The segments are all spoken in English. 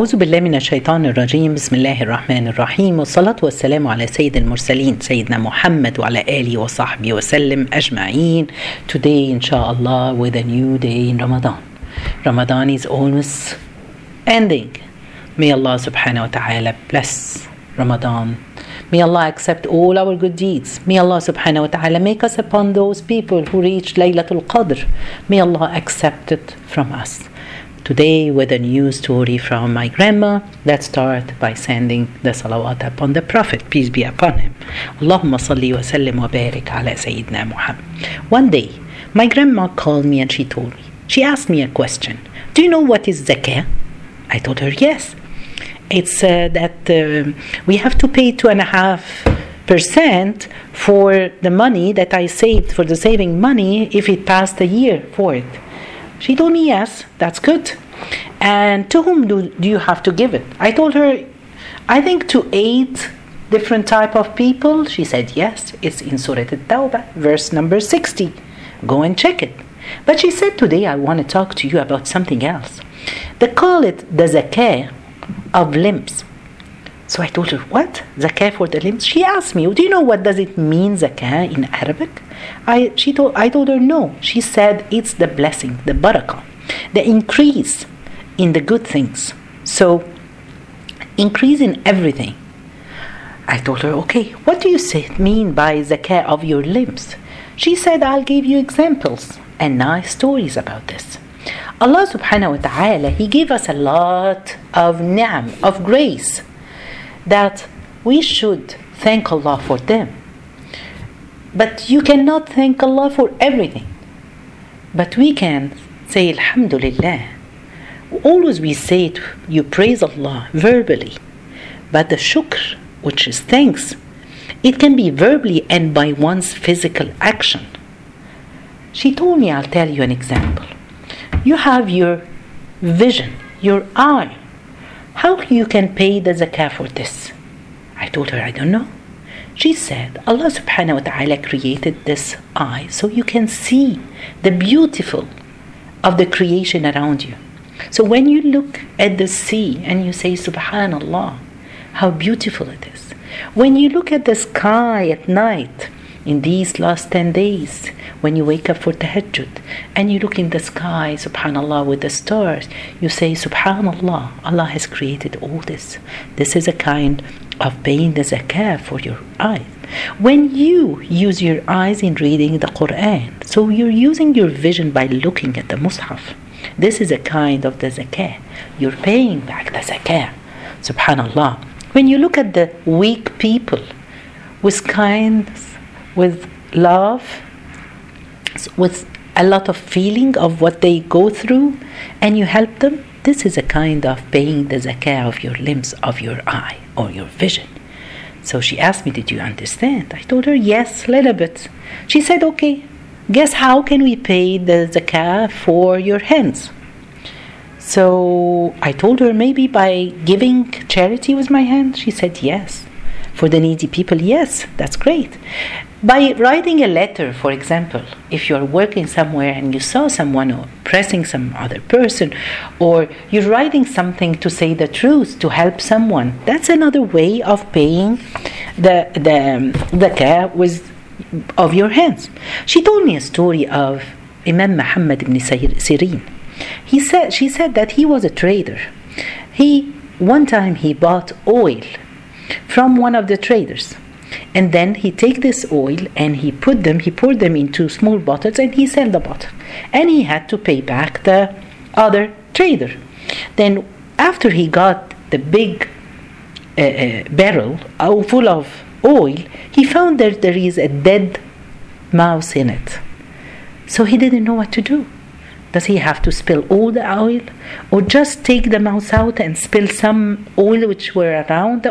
أعوذ بالله من الشيطان الرجيم بسم الله الرحمن الرحيم والصلاة والسلام على سيد المرسلين سيدنا محمد وعلى آله وصحبه وسلم أجمعين Today inshallah with a new day in Ramadan Ramadan is almost ending May Allah subhanahu wa ta'ala bless Ramadan May Allah accept all our good deeds. May Allah subhanahu wa ta'ala make us upon those people who reach Laylatul Qadr. May Allah accept it from us. Today, with a new story from my grandma, let's start by sending the salawat upon the Prophet, peace be upon him. Allahumma salli wa sallim wa barik ala Sayyidina Muhammad. One day, my grandma called me and she told me, she asked me a question. Do you know what is zakah? I told her, yes. It's uh, that uh, we have to pay two and a half percent for the money that I saved for the saving money if it passed a year for it. She told me, yes, that's good. And to whom do, do you have to give it? I told her, I think to eight different type of people. She said, yes, it's in Surah At-Tawbah, verse number 60. Go and check it. But she said, today I want to talk to you about something else. They call it the zakah of limbs. So I told her, what? Zakah for the limbs? She asked me, do you know what does it mean zakah in Arabic? I, she told, I told her no. She said it's the blessing, the barakah, the increase in the good things. So increase in everything. I told her, okay, what do you say, mean by zakah of your limbs? She said, I'll give you examples and nice stories about this. Allah subhanahu wa ta'ala, He gave us a lot of ni'am, of grace, that we should thank Allah for them. But you cannot thank Allah for everything. But we can say Alhamdulillah. Always we say it, you praise Allah verbally. But the shukr, which is thanks, it can be verbally and by one's physical action. She told me, I'll tell you an example. You have your vision, your eye. How you can pay the zakah for this? I told her, I don't know. She said, Allah subhanahu wa ta'ala created this eye so you can see the beautiful of the creation around you. So when you look at the sea and you say, Subhanallah, how beautiful it is. When you look at the sky at night, in these last 10 days, when you wake up for tahajjud and you look in the sky, subhanallah, with the stars, you say, subhanallah, Allah has created all this. This is a kind of paying the zakah for your eyes. When you use your eyes in reading the Quran, so you're using your vision by looking at the Mus'haf. This is a kind of the zakah. You're paying back the zakah. Subhanallah. When you look at the weak people with kindness, with love, with a lot of feeling of what they go through, and you help them, this is a kind of paying the zakah of your limbs, of your eye, or your vision. So she asked me, Did you understand? I told her, Yes, a little bit. She said, Okay, guess how can we pay the zakah for your hands? So I told her, Maybe by giving charity with my hand? She said, Yes. For the needy people, yes, that's great. By writing a letter, for example, if you're working somewhere and you saw someone oppressing some other person, or you're writing something to say the truth, to help someone, that's another way of paying the the the care with of your hands. She told me a story of Imam Muhammad ibn Sirin. He said she said that he was a trader. He one time he bought oil from one of the traders and then he take this oil and he put them he poured them into small bottles and he sell the bottle. And he had to pay back the other trader. Then after he got the big uh, uh, barrel uh, full of oil he found that there is a dead mouse in it. So he didn't know what to do. Does he have to spill all the oil or just take the mouse out and spill some oil which were around?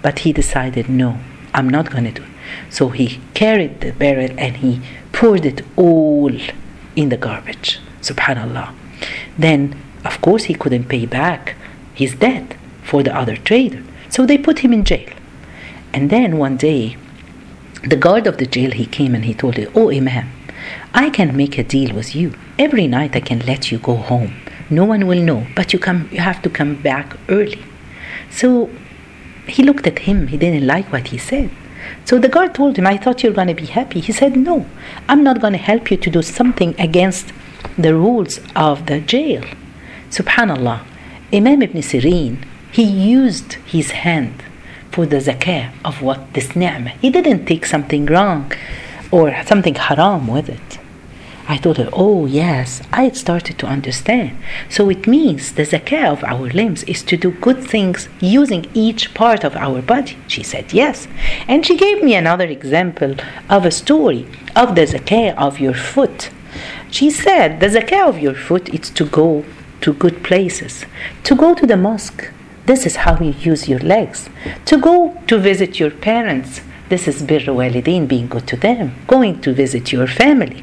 But he decided no I'm not going to do it. So he carried the barrel and he poured it all in the garbage. Subhanallah. Then, of course, he couldn't pay back his debt for the other trader. So they put him in jail. And then one day, the guard of the jail, he came and he told him, Oh, Imam, I can make a deal with you. Every night I can let you go home No one will know, but you come you have to come back early. So he looked at him, he didn't like what he said. So the guard told him, I thought you're going to be happy. He said, No, I'm not going to help you to do something against the rules of the jail. Subhanallah. Imam ibn Sirin, he used his hand for the zakah of what this ni'mah. He didn't take something wrong or something haram with it. I thought, oh yes, I had started to understand. So it means the zakah of our limbs is to do good things using each part of our body. She said yes. And she gave me another example of a story of the zakah of your foot. She said the zakah of your foot is to go to good places, to go to the mosque. This is how you use your legs. To go to visit your parents. This is bir walidain, being good to them. Going to visit your family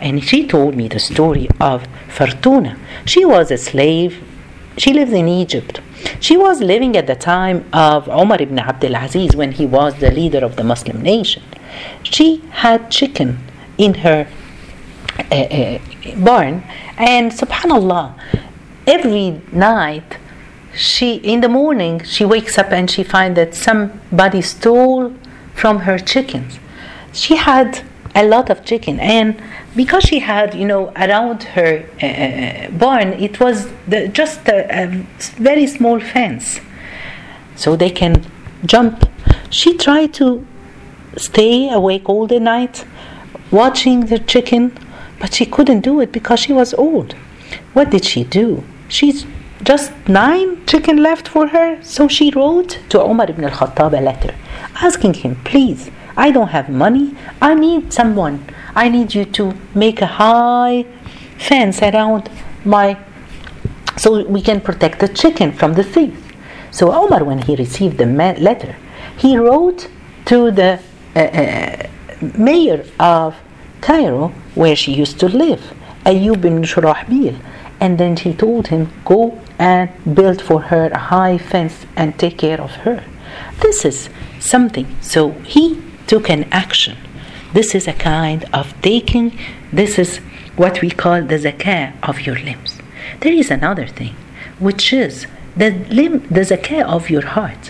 and she told me the story of Fortuna. She was a slave. She lives in Egypt. She was living at the time of Omar ibn Abdul Aziz when he was the leader of the Muslim nation. She had chicken in her uh, uh, barn, and subhanallah, every night she in the morning she wakes up and she finds that somebody stole from her chickens. She had a lot of chicken. And because she had you know around her uh, uh, barn it was the, just a, a, very small fence. So they can jump. She tried to stay awake all the night watching the chicken but she couldn't do it because she was old. What did she do? She's just nine chicken left for her so she wrote to Umar ibn al-Khattab a letter asking him please I don't have money. I need someone. I need you to make a high fence around my so we can protect the chicken from the thief. So Omar, when he received the letter, he wrote to the uh, uh, mayor of Cairo, where she used to live, Ayub bin Shurahbil, and then he told him, go and build for her a high fence and take care of her. This is something. So he took an action. This is a kind of taking, this is what we call the zakah of your limbs. There is another thing, which is the limb, the zakah of your heart.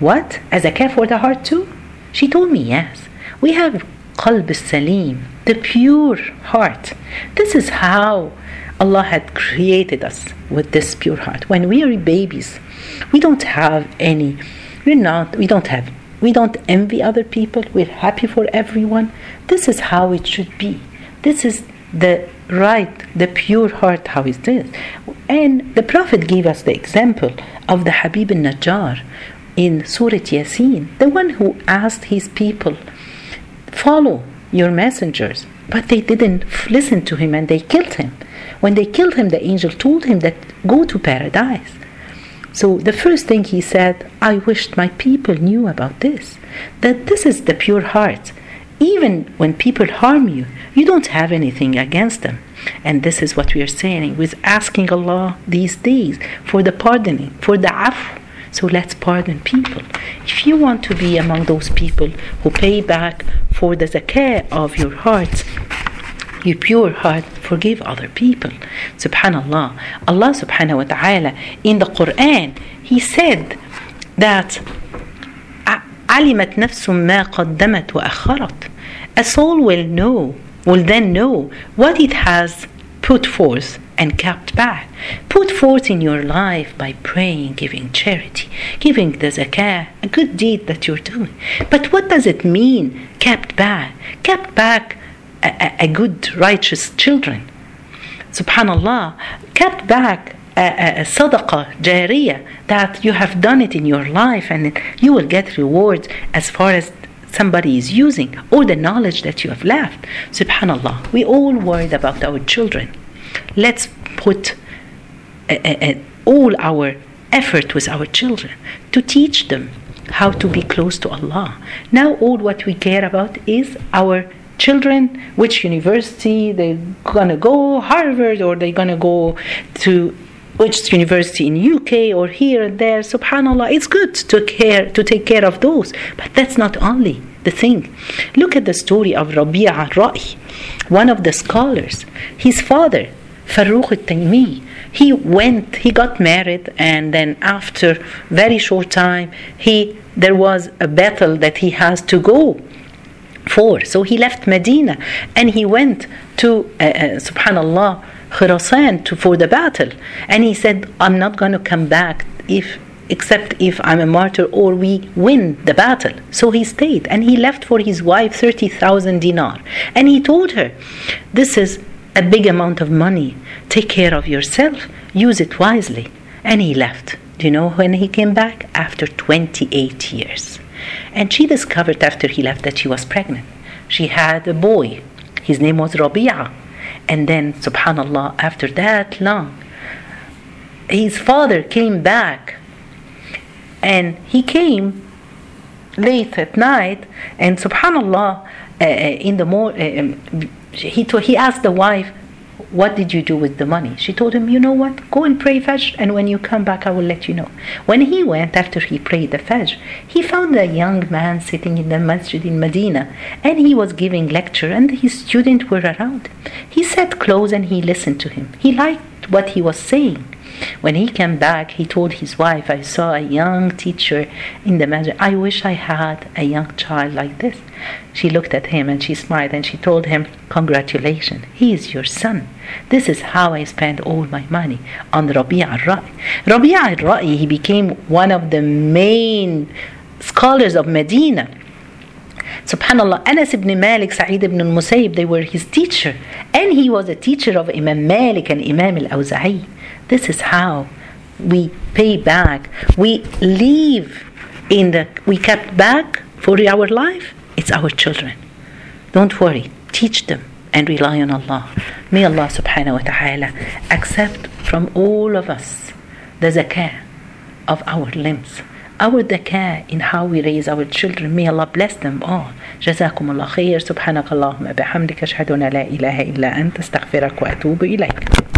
What? A zakah for the heart too? She told me yes. We have qalb salim, the pure heart. This is how Allah had created us with this pure heart. When we are babies, we don't have any, we're not, we don't have we don't envy other people. We're happy for everyone. This is how it should be. This is the right, the pure heart, how it is. And the Prophet gave us the example of the Habib al Najjar in Surah Yasin, the one who asked his people, Follow your messengers. But they didn't listen to him and they killed him. When they killed him, the angel told him that go to paradise. So the first thing he said, I wished my people knew about this, that this is the pure heart. Even when people harm you, you don't have anything against them. And this is what we are saying with asking Allah these days for the pardoning, for the afu. So let's pardon people. If you want to be among those people who pay back for the zakah of your hearts, your pure heart forgive other people. Subhanallah. Allah subhanahu wa ta'ala in the Quran, He said that علمت نفس ما قدمت وأخرت. A soul will know, will then know what it has put forth and kept back. Put forth in your life by praying, giving charity, giving the zakah, a good deed that you're doing. But what does it mean, kept back? Kept back a, a good, righteous children. Subhanallah, kept back a, a sadaqah jariyah that you have done it in your life and you will get rewards as far as somebody is using or the knowledge that you have left. Subhanallah, we all worried about our children. Let's put a, all our effort with our children to teach them how to be close to Allah. Now, all what we care about is our children, which university they're gonna go, Harvard, or they're gonna go to which university in UK or here and there. Subhanallah, it's good to care to take care of those, but that's not only the thing. Look at the story of Rabi'a Ra'i, one of the scholars. His father, Farrukh al-Taymi, he went, he got married, and then after very short time, he there was a battle that he has to go for. So he left Medina and he went to, uh, uh, subhanallah, Khurasan to, for the battle. And he said, I'm not going to come back if except if I'm a martyr or we win the battle. So he stayed and he left for his wife 30,000 dinar. And he told her, This is a big amount of money. Take care of yourself, use it wisely. And he left. Do you know when he came back? After 28 years. And she discovered after he left that she was pregnant. She had a boy. His name was Rabi'a. And then, subhanAllah, after that long, his father came back. And he came late at night. And subhanAllah, uh, in the morning, uh, he, he asked the wife, what did you do with the money? She told him, You know what? Go and pray Fajr, and when you come back, I will let you know. When he went after he prayed the Fajr, he found a young man sitting in the masjid in Medina, and he was giving lecture, and his students were around. He sat close and he listened to him. He liked what he was saying. When he came back, he told his wife, I saw a young teacher in the masjid. I wish I had a young child like this. She looked at him and she smiled and she told him, Congratulations, he is your son. This is how I spent all my money on Rabi' al-Ra'i. Rabi' al-Ra'i, he became one of the main scholars of Medina. Subhanallah, Anas ibn Malik, Sa'id ibn al-Musayyib, they were his teacher. And he was a teacher of Imam Malik and Imam al-Awza'i. This is how we pay back. We leave in the, we kept back for our life. It's our children. Don't worry. Teach them and rely on Allah. May Allah subhanahu wa ta'ala accept from all of us the zakah of our limbs. Our zakah in how we raise our children. May Allah bless them all. جزاكم الله خير سبحانك اللهم بحمدك أشهد أن لا إله إلا أنت استغفرك وأتوب إليك